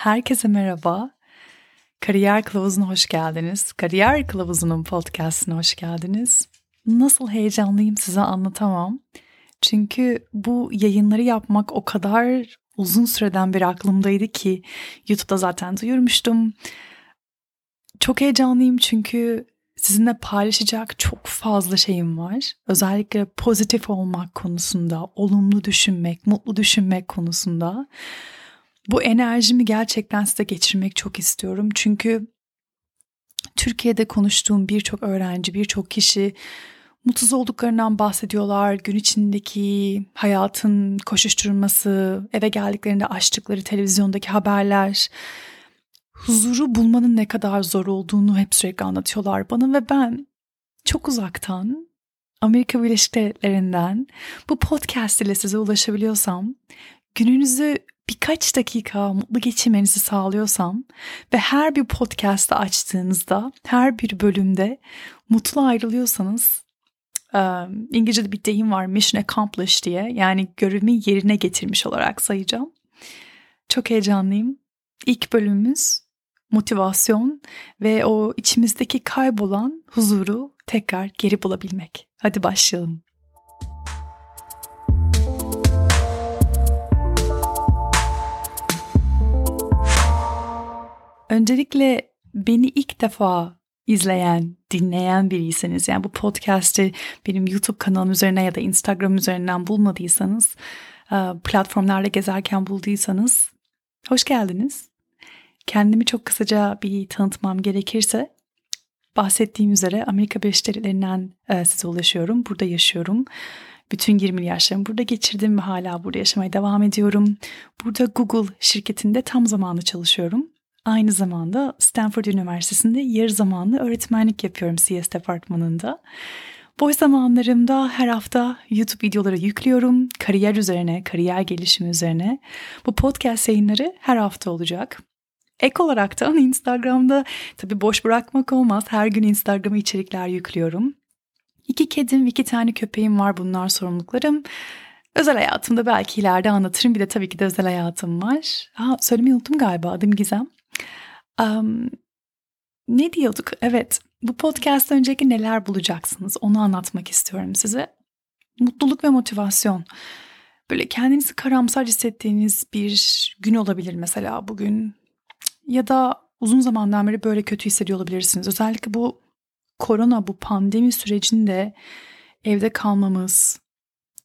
Herkese merhaba. Kariyer Kılavuzu'na hoş geldiniz. Kariyer Kılavuzu'nun podcastine hoş geldiniz. Nasıl heyecanlıyım size anlatamam. Çünkü bu yayınları yapmak o kadar uzun süreden beri aklımdaydı ki YouTube'da zaten duyurmuştum. Çok heyecanlıyım çünkü sizinle paylaşacak çok fazla şeyim var. Özellikle pozitif olmak konusunda, olumlu düşünmek, mutlu düşünmek konusunda. Bu enerjimi gerçekten size geçirmek çok istiyorum. Çünkü Türkiye'de konuştuğum birçok öğrenci, birçok kişi mutsuz olduklarından bahsediyorlar. Gün içindeki hayatın koşuşturması, eve geldiklerinde açtıkları televizyondaki haberler, huzuru bulmanın ne kadar zor olduğunu hep sürekli anlatıyorlar bana ve ben çok uzaktan Amerika Birleşik Devletleri'nden bu podcast ile size ulaşabiliyorsam, gününüzü birkaç dakika mutlu geçirmenizi sağlıyorsam ve her bir podcast'ı açtığınızda, her bir bölümde mutlu ayrılıyorsanız İngilizce'de bir deyim var mission accomplished diye yani görevimi yerine getirmiş olarak sayacağım. Çok heyecanlıyım. İlk bölümümüz motivasyon ve o içimizdeki kaybolan huzuru tekrar geri bulabilmek. Hadi başlayalım. Öncelikle beni ilk defa izleyen, dinleyen biriyseniz yani bu podcast'i benim YouTube kanalım üzerine ya da Instagram üzerinden bulmadıysanız, platformlarda gezerken bulduysanız hoş geldiniz. Kendimi çok kısaca bir tanıtmam gerekirse bahsettiğim üzere Amerika Birleşik Devletleri'nden e, size ulaşıyorum. Burada yaşıyorum. Bütün 20 yaşlarımı burada geçirdim ve hala burada yaşamaya devam ediyorum. Burada Google şirketinde tam zamanlı çalışıyorum. Aynı zamanda Stanford Üniversitesi'nde yarı zamanlı öğretmenlik yapıyorum CS departmanında. Boş zamanlarımda her hafta YouTube videoları yüklüyorum. Kariyer üzerine, kariyer gelişimi üzerine. Bu podcast yayınları her hafta olacak. Ek olarak da Instagram'da tabii boş bırakmak olmaz. Her gün Instagram'a içerikler yüklüyorum. İki kedim, iki tane köpeğim var bunlar sorumluluklarım. Özel hayatımda belki ileride anlatırım. Bir de tabii ki de özel hayatım var. Ha, söylemeyi unuttum galiba adım Gizem. Um, ne diyorduk? Evet bu podcast önceki neler bulacaksınız onu anlatmak istiyorum size. Mutluluk ve motivasyon. Böyle kendinizi karamsar hissettiğiniz bir gün olabilir mesela bugün ya da uzun zamandan beri böyle kötü hissediyor olabilirsiniz. Özellikle bu korona, bu pandemi sürecinde evde kalmamız,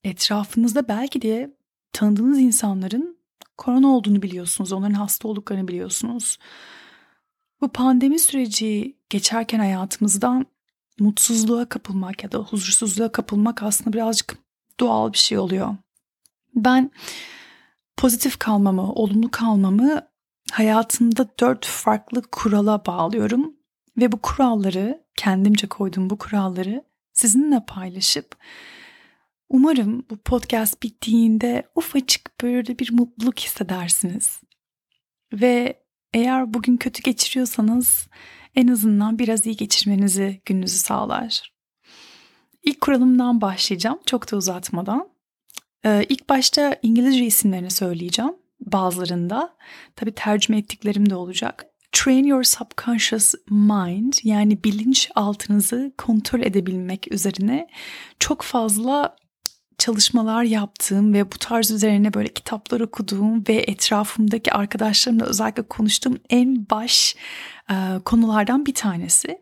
etrafınızda belki de tanıdığınız insanların korona olduğunu biliyorsunuz, onların hasta olduklarını biliyorsunuz. Bu pandemi süreci geçerken hayatımızdan mutsuzluğa kapılmak ya da huzursuzluğa kapılmak aslında birazcık doğal bir şey oluyor. Ben pozitif kalmamı, olumlu kalmamı hayatımda dört farklı kurala bağlıyorum ve bu kuralları kendimce koyduğum bu kuralları sizinle paylaşıp umarım bu podcast bittiğinde ufacık böyle bir mutluluk hissedersiniz. Ve eğer bugün kötü geçiriyorsanız en azından biraz iyi geçirmenizi gününüzü sağlar. İlk kuralımdan başlayacağım çok da uzatmadan. Ee, ilk başta İngilizce isimlerini söyleyeceğim bazılarında. Tabi tercüme ettiklerim de olacak. Train your subconscious mind yani bilinç altınızı kontrol edebilmek üzerine çok fazla çalışmalar yaptığım ve bu tarz üzerine böyle kitaplar okuduğum ve etrafımdaki arkadaşlarımla özellikle konuştuğum en baş e, konulardan bir tanesi.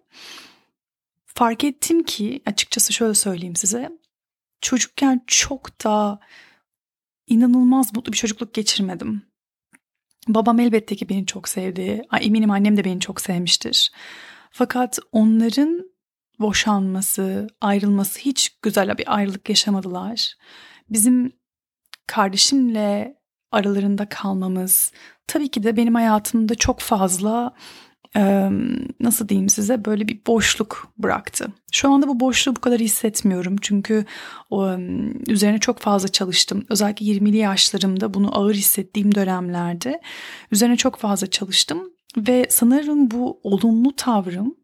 Fark ettim ki açıkçası şöyle söyleyeyim size. Çocukken çok da inanılmaz mutlu bir çocukluk geçirmedim. Babam elbette ki beni çok sevdi. Eminim annem de beni çok sevmiştir. Fakat onların boşanması, ayrılması hiç güzel bir ayrılık yaşamadılar. Bizim kardeşimle aralarında kalmamız tabii ki de benim hayatımda çok fazla nasıl diyeyim size böyle bir boşluk bıraktı. Şu anda bu boşluğu bu kadar hissetmiyorum çünkü üzerine çok fazla çalıştım. Özellikle 20'li yaşlarımda bunu ağır hissettiğim dönemlerde üzerine çok fazla çalıştım ve sanırım bu olumlu tavrım,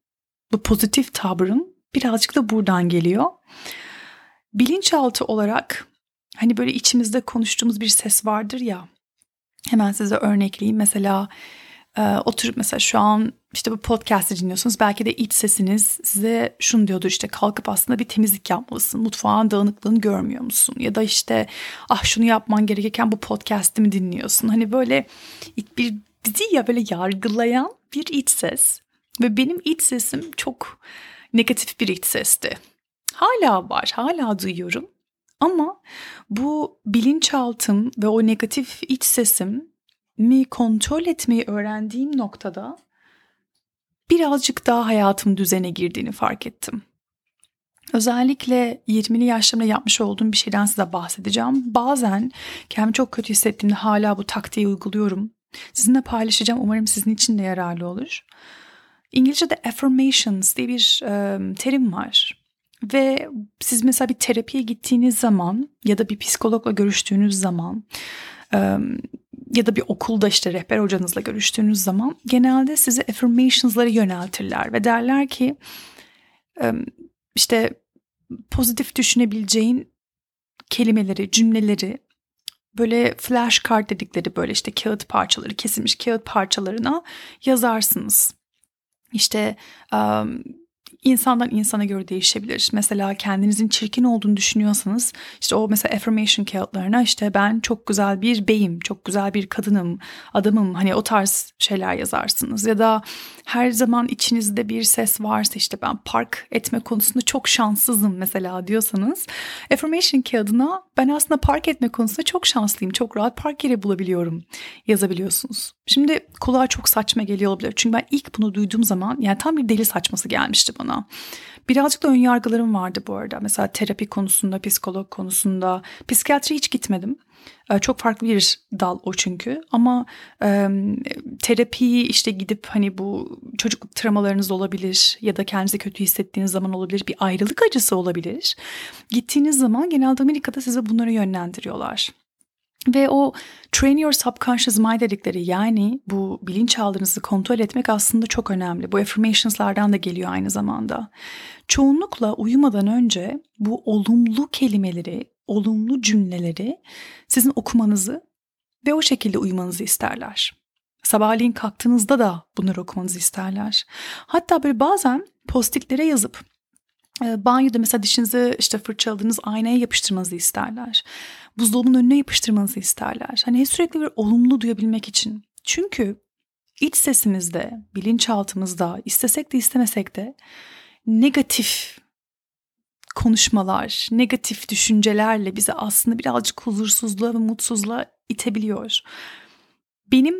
bu pozitif tavrım birazcık da buradan geliyor. Bilinçaltı olarak hani böyle içimizde konuştuğumuz bir ses vardır ya Hemen size örnekleyeyim. Mesela e, oturup mesela şu an işte bu podcast'i dinliyorsunuz. Belki de iç sesiniz size şunu diyordur işte kalkıp aslında bir temizlik yapmalısın. Mutfağın dağınıklığını görmüyor musun? Ya da işte ah şunu yapman gerekirken bu podcast'i mi dinliyorsun? Hani böyle bir bizi ya böyle yargılayan bir iç ses. Ve benim iç sesim çok negatif bir iç sesti. Hala var, hala duyuyorum. Ama bu bilinçaltım ve o negatif iç sesim mi kontrol etmeyi öğrendiğim noktada birazcık daha hayatım düzene girdiğini fark ettim. Özellikle 20'li yaşlarımda yapmış olduğum bir şeyden size bahsedeceğim. Bazen kendimi çok kötü hissettiğimde hala bu taktiği uyguluyorum. Sizinle paylaşacağım. Umarım sizin için de yararlı olur. İngilizce'de affirmations diye bir e, terim var. Ve siz mesela bir terapiye gittiğiniz zaman ya da bir psikologla görüştüğünüz zaman e, ya da bir okulda işte rehber hocanızla görüştüğünüz zaman genelde sizi affirmations'lara yöneltirler ve derler ki e, işte pozitif düşünebileceğin kelimeleri, cümleleri böyle flash card dedikleri böyle işte kağıt parçaları, kesilmiş kağıt parçalarına yazarsınız. İşte um, insandan insana göre değişebilir. Mesela kendinizin çirkin olduğunu düşünüyorsanız işte o mesela affirmation kağıtlarına işte ben çok güzel bir beyim, çok güzel bir kadınım, adamım hani o tarz şeyler yazarsınız. Ya da her zaman içinizde bir ses varsa işte ben park etme konusunda çok şanssızım mesela diyorsanız affirmation kağıdına ben aslında park etme konusunda çok şanslıyım, çok rahat park yeri bulabiliyorum yazabiliyorsunuz. Şimdi kulağa çok saçma geliyor olabilir. Çünkü ben ilk bunu duyduğum zaman yani tam bir deli saçması gelmişti bana. Birazcık da ön yargılarım vardı bu arada. Mesela terapi konusunda, psikolog konusunda. Psikiyatri hiç gitmedim. Ee, çok farklı bir dal o çünkü ama e, terapiyi işte gidip hani bu çocuk travmalarınız olabilir ya da kendinizi kötü hissettiğiniz zaman olabilir bir ayrılık acısı olabilir. Gittiğiniz zaman genelde Amerika'da size bunları yönlendiriyorlar. Ve o train your subconscious mind dedikleri yani bu bilinçaltınızı kontrol etmek aslında çok önemli. Bu affirmations'lardan da geliyor aynı zamanda. Çoğunlukla uyumadan önce bu olumlu kelimeleri, olumlu cümleleri sizin okumanızı ve o şekilde uyumanızı isterler. Sabahleyin kalktığınızda da bunları okumanızı isterler. Hatta böyle bazen postitlere yazıp e, banyoda mesela dişinizi işte fırçaladığınız aynaya yapıştırmanızı isterler buzdolabının önüne yapıştırmanızı isterler. Hani sürekli bir olumlu duyabilmek için. Çünkü iç sesimizde, bilinçaltımızda istesek de istemesek de negatif konuşmalar, negatif düşüncelerle bizi aslında birazcık huzursuzluğa ve mutsuzluğa itebiliyor. Benim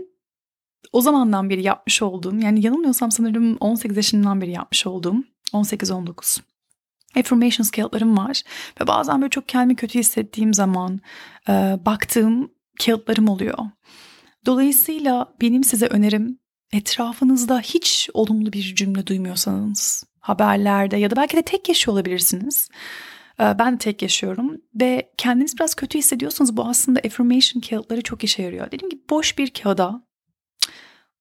o zamandan beri yapmış olduğum yani yanılmıyorsam sanırım 18 yaşından beri yapmış olduğum 18-19 affirmations kağıtlarım var. Ve bazen böyle çok kendimi kötü hissettiğim zaman e, baktığım kağıtlarım oluyor. Dolayısıyla benim size önerim etrafınızda hiç olumlu bir cümle duymuyorsanız haberlerde ya da belki de tek yaşıyor olabilirsiniz. Ben de tek yaşıyorum ve kendiniz biraz kötü hissediyorsanız bu aslında affirmation kağıtları çok işe yarıyor. Dediğim gibi boş bir kağıda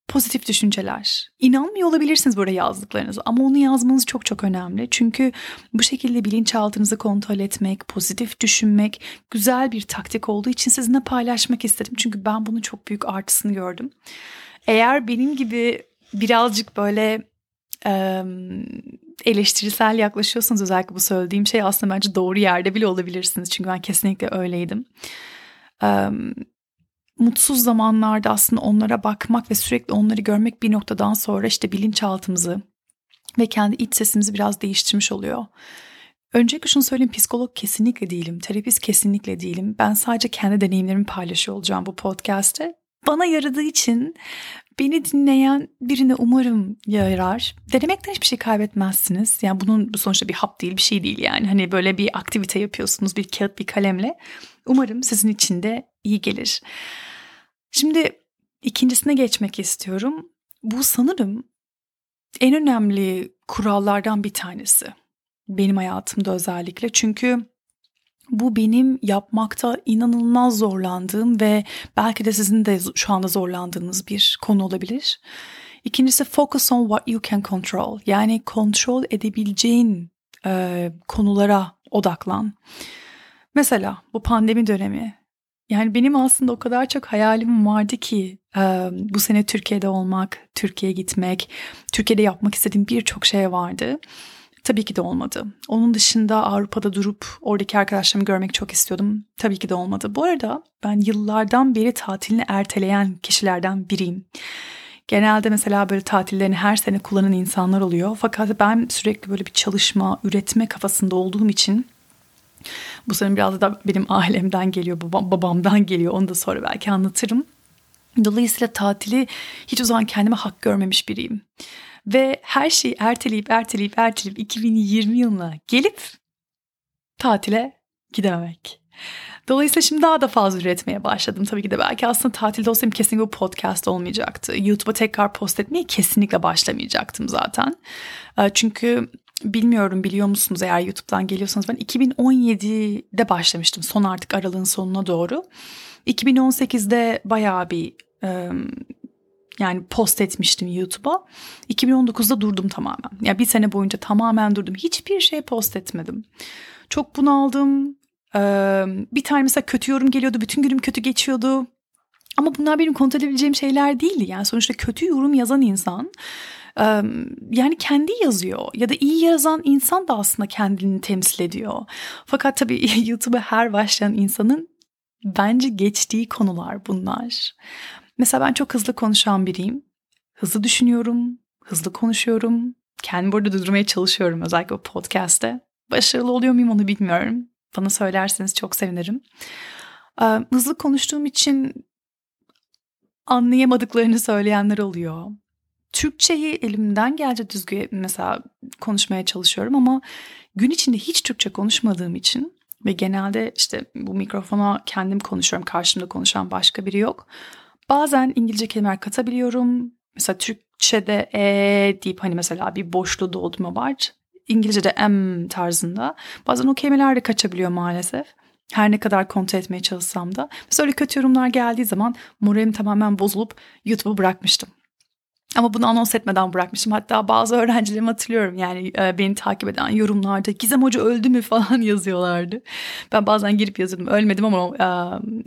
pozitif düşünceler. İnanmıyor olabilirsiniz burada yazdıklarınızı ama onu yazmanız çok çok önemli. Çünkü bu şekilde bilinçaltınızı kontrol etmek, pozitif düşünmek güzel bir taktik olduğu için sizinle paylaşmak istedim. Çünkü ben bunun çok büyük artısını gördüm. Eğer benim gibi birazcık böyle e, eleştirisel yaklaşıyorsanız özellikle bu söylediğim şey aslında bence doğru yerde bile olabilirsiniz. Çünkü ben kesinlikle öyleydim. Um, mutsuz zamanlarda aslında onlara bakmak ve sürekli onları görmek bir noktadan sonra işte bilinçaltımızı ve kendi iç sesimizi biraz değiştirmiş oluyor. Öncelikle şunu söyleyeyim psikolog kesinlikle değilim, terapist kesinlikle değilim. Ben sadece kendi deneyimlerimi paylaşıyor olacağım bu podcast'te. Bana yaradığı için beni dinleyen birine umarım yarar. Denemekten hiçbir şey kaybetmezsiniz. Yani bunun bu sonuçta bir hap değil, bir şey değil yani. Hani böyle bir aktivite yapıyorsunuz bir kağıt, bir kalemle. Umarım sizin için de iyi gelir. Şimdi ikincisine geçmek istiyorum. Bu sanırım en önemli kurallardan bir tanesi. Benim hayatımda özellikle. Çünkü bu benim yapmakta inanılmaz zorlandığım ve belki de sizin de şu anda zorlandığınız bir konu olabilir. İkincisi focus on what you can control. Yani kontrol edebileceğin e, konulara odaklan. Mesela bu pandemi dönemi yani benim aslında o kadar çok hayalim vardı ki bu sene Türkiye'de olmak, Türkiye'ye gitmek, Türkiye'de yapmak istediğim birçok şey vardı. Tabii ki de olmadı. Onun dışında Avrupa'da durup oradaki arkadaşlarımı görmek çok istiyordum. Tabii ki de olmadı. Bu arada ben yıllardan beri tatilini erteleyen kişilerden biriyim. Genelde mesela böyle tatillerini her sene kullanan insanlar oluyor. Fakat ben sürekli böyle bir çalışma, üretme kafasında olduğum için bu sene biraz da benim ailemden geliyor, babam, babamdan geliyor. Onu da sonra belki anlatırım. Dolayısıyla tatili hiç o zaman kendime hak görmemiş biriyim. Ve her şeyi erteleyip erteleyip erteleyip 2020 yılına gelip tatile gidememek. Dolayısıyla şimdi daha da fazla üretmeye başladım. Tabii ki de belki aslında tatilde olsaydım kesinlikle bu podcast olmayacaktı. YouTube'a tekrar post etmeye kesinlikle başlamayacaktım zaten. Ee, çünkü bilmiyorum biliyor musunuz eğer YouTube'dan geliyorsanız ben 2017'de başlamıştım. Son artık aralığın sonuna doğru. 2018'de bayağı bir yani post etmiştim YouTube'a. 2019'da durdum tamamen. Ya yani bir sene boyunca tamamen durdum. Hiçbir şey post etmedim. Çok bunaldım. bir tane mesela kötü yorum geliyordu. Bütün günüm kötü geçiyordu. Ama bunlar benim kontrol edebileceğim şeyler değildi. Yani sonuçta kötü yorum yazan insan yani kendi yazıyor ya da iyi yazan insan da aslında kendini temsil ediyor. Fakat tabii YouTube'a her başlayan insanın bence geçtiği konular bunlar. Mesela ben çok hızlı konuşan biriyim. Hızlı düşünüyorum, hızlı konuşuyorum. Kendimi burada durdurmaya çalışıyorum özellikle bu podcast'te. Başarılı oluyor muyum onu bilmiyorum. Bana söylerseniz çok sevinirim. Hızlı konuştuğum için anlayamadıklarını söyleyenler oluyor. Türkçeyi elimden geldi düzgün mesela konuşmaya çalışıyorum ama gün içinde hiç Türkçe konuşmadığım için ve genelde işte bu mikrofona kendim konuşuyorum. Karşımda konuşan başka biri yok. Bazen İngilizce kelimeler katabiliyorum. Mesela Türkçe'de e deyip hani mesela bir boşluğu doldurma var. İngilizce'de m tarzında. Bazen o kelimeler de kaçabiliyor maalesef. Her ne kadar kontrol etmeye çalışsam da. Mesela öyle kötü yorumlar geldiği zaman moralim tamamen bozulup YouTube'u bırakmıştım. Ama bunu anons etmeden bırakmışım. Hatta bazı öğrencilerimi hatırlıyorum yani e, beni takip eden yorumlarda Gizem Hoca öldü mü falan yazıyorlardı. Ben bazen girip yazıyordum ölmedim ama e,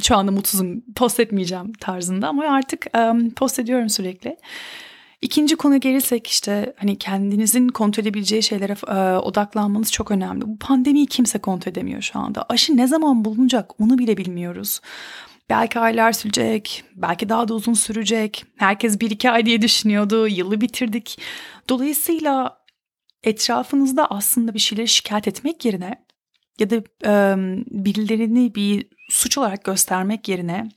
şu anda mutsuzum post etmeyeceğim tarzında ama artık e, post ediyorum sürekli. İkinci konu gelirsek işte hani kendinizin kontrol edebileceği şeylere e, odaklanmanız çok önemli. Bu pandemiyi kimse kontrol edemiyor şu anda. Aşı ne zaman bulunacak onu bile bilmiyoruz. Belki aylar sürecek, belki daha da uzun sürecek. Herkes bir iki ay diye düşünüyordu, yılı bitirdik. Dolayısıyla etrafınızda aslında bir şeyleri şikayet etmek yerine ya da e, birilerini bir suç olarak göstermek yerine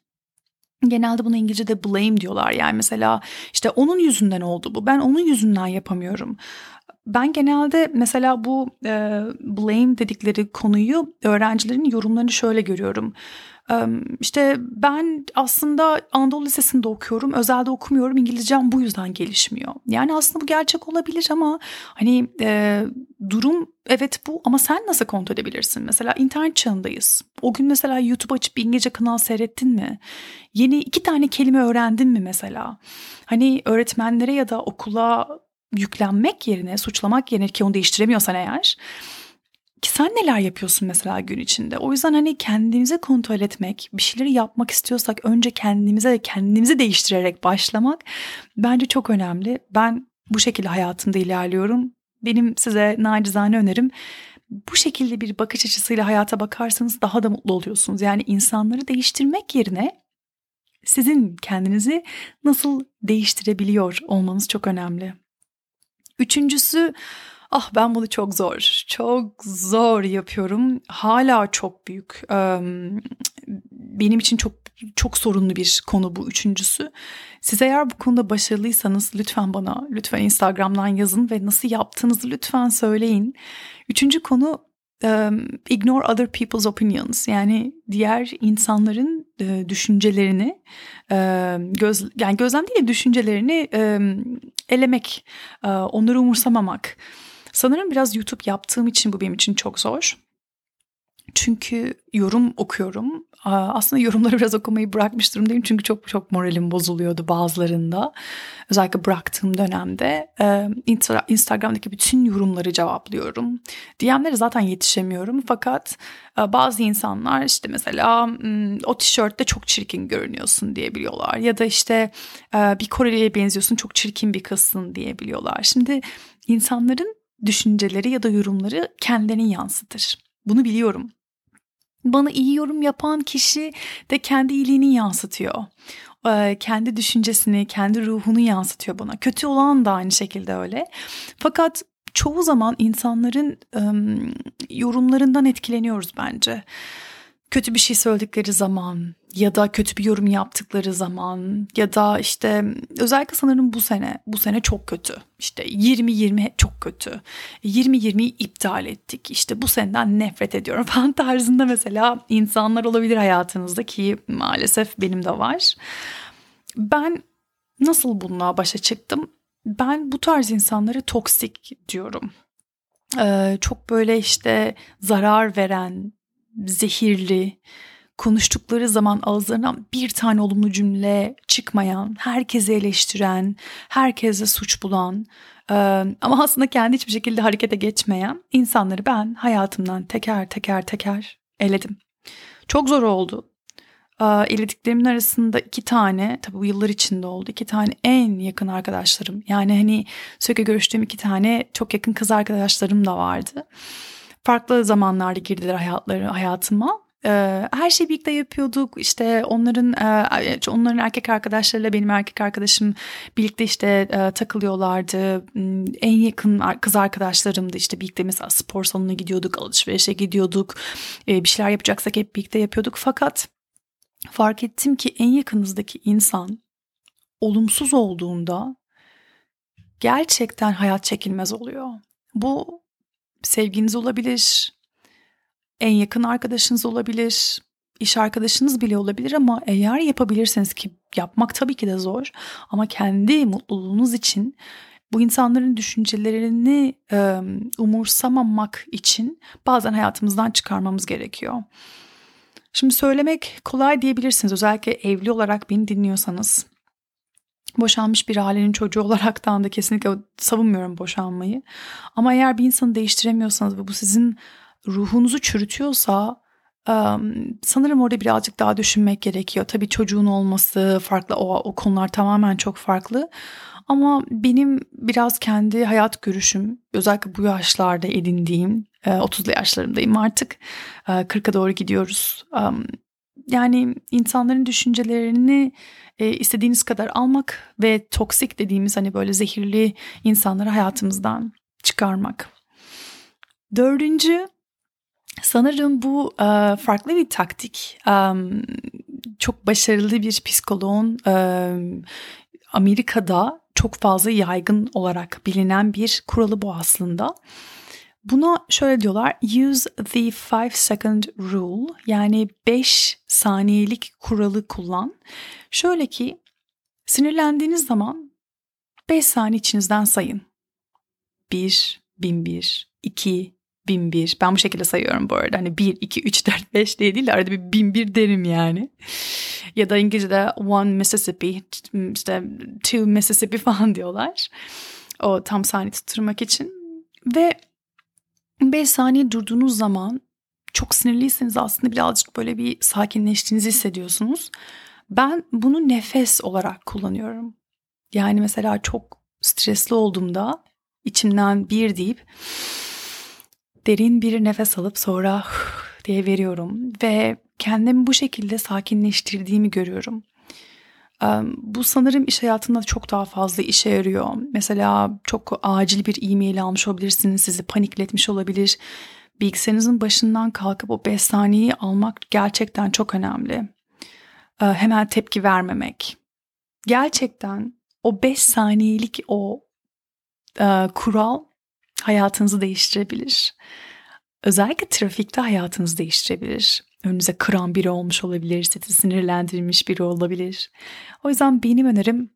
genelde bunu İngilizce'de blame diyorlar. Yani mesela işte onun yüzünden oldu bu. Ben onun yüzünden yapamıyorum. Ben genelde mesela bu e, blame dedikleri konuyu öğrencilerin yorumlarını şöyle görüyorum. İşte ben aslında Anadolu Lisesi'nde okuyorum, özelde okumuyorum, İngilizcem bu yüzden gelişmiyor. Yani aslında bu gerçek olabilir ama hani e, durum evet bu ama sen nasıl kontrol edebilirsin? Mesela internet çağındayız. O gün mesela YouTube açıp İngilizce kanal seyrettin mi? Yeni iki tane kelime öğrendin mi mesela? Hani öğretmenlere ya da okula yüklenmek yerine, suçlamak yerine ki onu değiştiremiyorsan eğer ki sen neler yapıyorsun mesela gün içinde? O yüzden hani kendimizi kontrol etmek, bir şeyleri yapmak istiyorsak önce kendimize kendimizi değiştirerek başlamak bence çok önemli. Ben bu şekilde hayatımda ilerliyorum. Benim size nacizane önerim bu şekilde bir bakış açısıyla hayata bakarsanız daha da mutlu oluyorsunuz. Yani insanları değiştirmek yerine sizin kendinizi nasıl değiştirebiliyor olmanız çok önemli. Üçüncüsü Ah ben bunu çok zor, çok zor yapıyorum. Hala çok büyük. Benim için çok çok sorunlu bir konu bu üçüncüsü. Siz eğer bu konuda başarılıysanız lütfen bana, lütfen Instagram'dan yazın ve nasıl yaptığınızı lütfen söyleyin. Üçüncü konu ignore other people's opinions yani diğer insanların düşüncelerini göz yani gözlem değil de düşüncelerini elemek, onları umursamamak. Sanırım biraz YouTube yaptığım için bu benim için çok zor. Çünkü yorum okuyorum. Aslında yorumları biraz okumayı bırakmış durumdayım. Çünkü çok çok moralim bozuluyordu bazılarında. Özellikle bıraktığım dönemde Instagram'daki bütün yorumları cevaplıyorum. DM'lere zaten yetişemiyorum. Fakat bazı insanlar işte mesela o tişörtte çok çirkin görünüyorsun diyebiliyorlar. Ya da işte bir Koreli'ye benziyorsun çok çirkin bir kızsın diyebiliyorlar. Şimdi insanların düşünceleri ya da yorumları kendilerini yansıtır. Bunu biliyorum. Bana iyi yorum yapan kişi de kendi iyiliğini yansıtıyor. Ee, kendi düşüncesini, kendi ruhunu yansıtıyor bana. Kötü olan da aynı şekilde öyle. Fakat çoğu zaman insanların yorumlarından etkileniyoruz bence kötü bir şey söyledikleri zaman ya da kötü bir yorum yaptıkları zaman ya da işte özellikle sanırım bu sene bu sene çok kötü. İşte 20-20 çok kötü. 20-20'yi iptal ettik. İşte bu seneden nefret ediyorum falan tarzında mesela insanlar olabilir hayatınızda ki maalesef benim de var. Ben nasıl bununla başa çıktım? Ben bu tarz insanlara toksik diyorum. Ee, çok böyle işte zarar veren, zehirli, konuştukları zaman ağızlarından bir tane olumlu cümle çıkmayan, herkesi eleştiren, herkese suç bulan ama aslında kendi hiçbir şekilde harekete geçmeyen insanları ben hayatımdan teker teker teker eledim. Çok zor oldu. Elediklerimin arasında iki tane, tabii bu yıllar içinde oldu, iki tane en yakın arkadaşlarım. Yani hani sürekli görüştüğüm iki tane çok yakın kız arkadaşlarım da vardı farklı zamanlarda girdiler hayatları hayatıma. Ee, her şeyi birlikte yapıyorduk. İşte onların e, onların erkek arkadaşlarıyla benim erkek arkadaşım birlikte işte e, takılıyorlardı. Hmm, en yakın kız arkadaşlarımdı. İşte birlikte mesela spor salonuna gidiyorduk, alışverişe gidiyorduk. E, bir şeyler yapacaksak hep birlikte yapıyorduk. Fakat fark ettim ki en yakınızdaki insan olumsuz olduğunda gerçekten hayat çekilmez oluyor. Bu sevginiz olabilir, en yakın arkadaşınız olabilir, iş arkadaşınız bile olabilir ama eğer yapabilirseniz ki yapmak tabii ki de zor ama kendi mutluluğunuz için bu insanların düşüncelerini e, umursamamak için bazen hayatımızdan çıkarmamız gerekiyor. Şimdi söylemek kolay diyebilirsiniz özellikle evli olarak beni dinliyorsanız boşanmış bir ailenin çocuğu olaraktan da kesinlikle savunmuyorum boşanmayı. Ama eğer bir insanı değiştiremiyorsanız ve bu sizin ruhunuzu çürütüyorsa sanırım orada birazcık daha düşünmek gerekiyor. Tabii çocuğun olması farklı, o, o konular tamamen çok farklı. Ama benim biraz kendi hayat görüşüm, özellikle bu yaşlarda edindiğim, 30'lu yaşlarımdayım artık, 40'a doğru gidiyoruz. Yani insanların düşüncelerini istediğiniz kadar almak ve toksik dediğimiz hani böyle zehirli insanları hayatımızdan çıkarmak. Dördüncü sanırım bu e, farklı bir taktik. Çok başarılı bir psikoloğun e, Amerika'da çok fazla yaygın olarak bilinen bir kuralı bu aslında. Buna şöyle diyorlar use the 5 second rule yani 5 saniyelik kuralı kullan. Şöyle ki sinirlendiğiniz zaman 5 saniye içinizden sayın. 1, 1001, 2, 1001. Ben bu şekilde sayıyorum bu arada. Hani 1, 2, 3, 4, 5 diye değil de arada bir 1001 derim yani. Ya da İngilizce'de one Mississippi, işte two Mississippi falan diyorlar. O tam saniye tutturmak için. Ve 5 saniye durduğunuz zaman çok sinirliyseniz aslında birazcık böyle bir sakinleştiğinizi hissediyorsunuz. Ben bunu nefes olarak kullanıyorum. Yani mesela çok stresli olduğumda içimden bir deyip derin bir nefes alıp sonra diye veriyorum ve kendimi bu şekilde sakinleştirdiğimi görüyorum. Bu sanırım iş hayatında çok daha fazla işe yarıyor. Mesela çok acil bir e-mail almış olabilirsiniz, sizi panikletmiş olabilir. Bilgisayarınızın başından kalkıp o 5 saniyeyi almak gerçekten çok önemli. Hemen tepki vermemek. Gerçekten o 5 saniyelik o kural hayatınızı değiştirebilir. Özellikle trafikte hayatınızı değiştirebilir önünüze kıran biri olmuş olabilir, sizi sinirlendirmiş biri olabilir. O yüzden benim önerim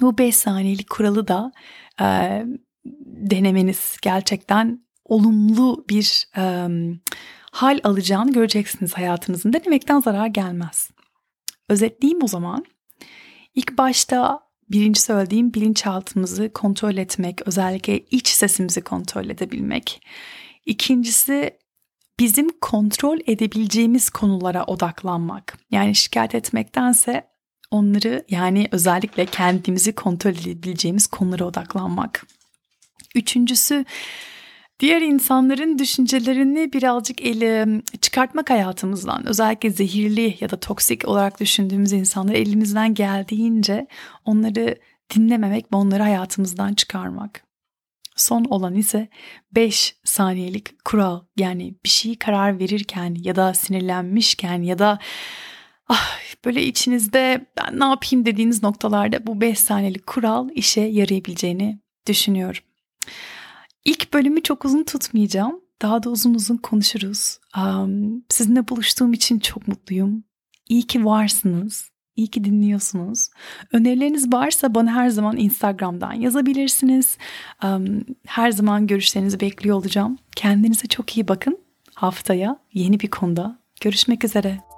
bu 5 saniyelik kuralı da e, denemeniz gerçekten olumlu bir e, hal alacağını göreceksiniz hayatınızın. Denemekten zarar gelmez. Özetleyeyim o zaman. İlk başta birinci söylediğim bilinçaltımızı kontrol etmek, özellikle iç sesimizi kontrol edebilmek. İkincisi bizim kontrol edebileceğimiz konulara odaklanmak. Yani şikayet etmektense onları yani özellikle kendimizi kontrol edebileceğimiz konulara odaklanmak. Üçüncüsü diğer insanların düşüncelerini birazcık ele çıkartmak hayatımızdan. Özellikle zehirli ya da toksik olarak düşündüğümüz insanları elimizden geldiğince onları dinlememek ve onları hayatımızdan çıkarmak. Son olan ise 5 saniyelik kural. Yani bir şeyi karar verirken ya da sinirlenmişken ya da ah, böyle içinizde ben ne yapayım dediğiniz noktalarda bu 5 saniyelik kural işe yarayabileceğini düşünüyorum. İlk bölümü çok uzun tutmayacağım. Daha da uzun uzun konuşuruz. Um, sizinle buluştuğum için çok mutluyum. İyi ki varsınız. İyi ki dinliyorsunuz. Önerileriniz varsa bana her zaman Instagram'dan yazabilirsiniz. Um, her zaman görüşlerinizi bekliyor olacağım. Kendinize çok iyi bakın. Haftaya yeni bir konuda görüşmek üzere.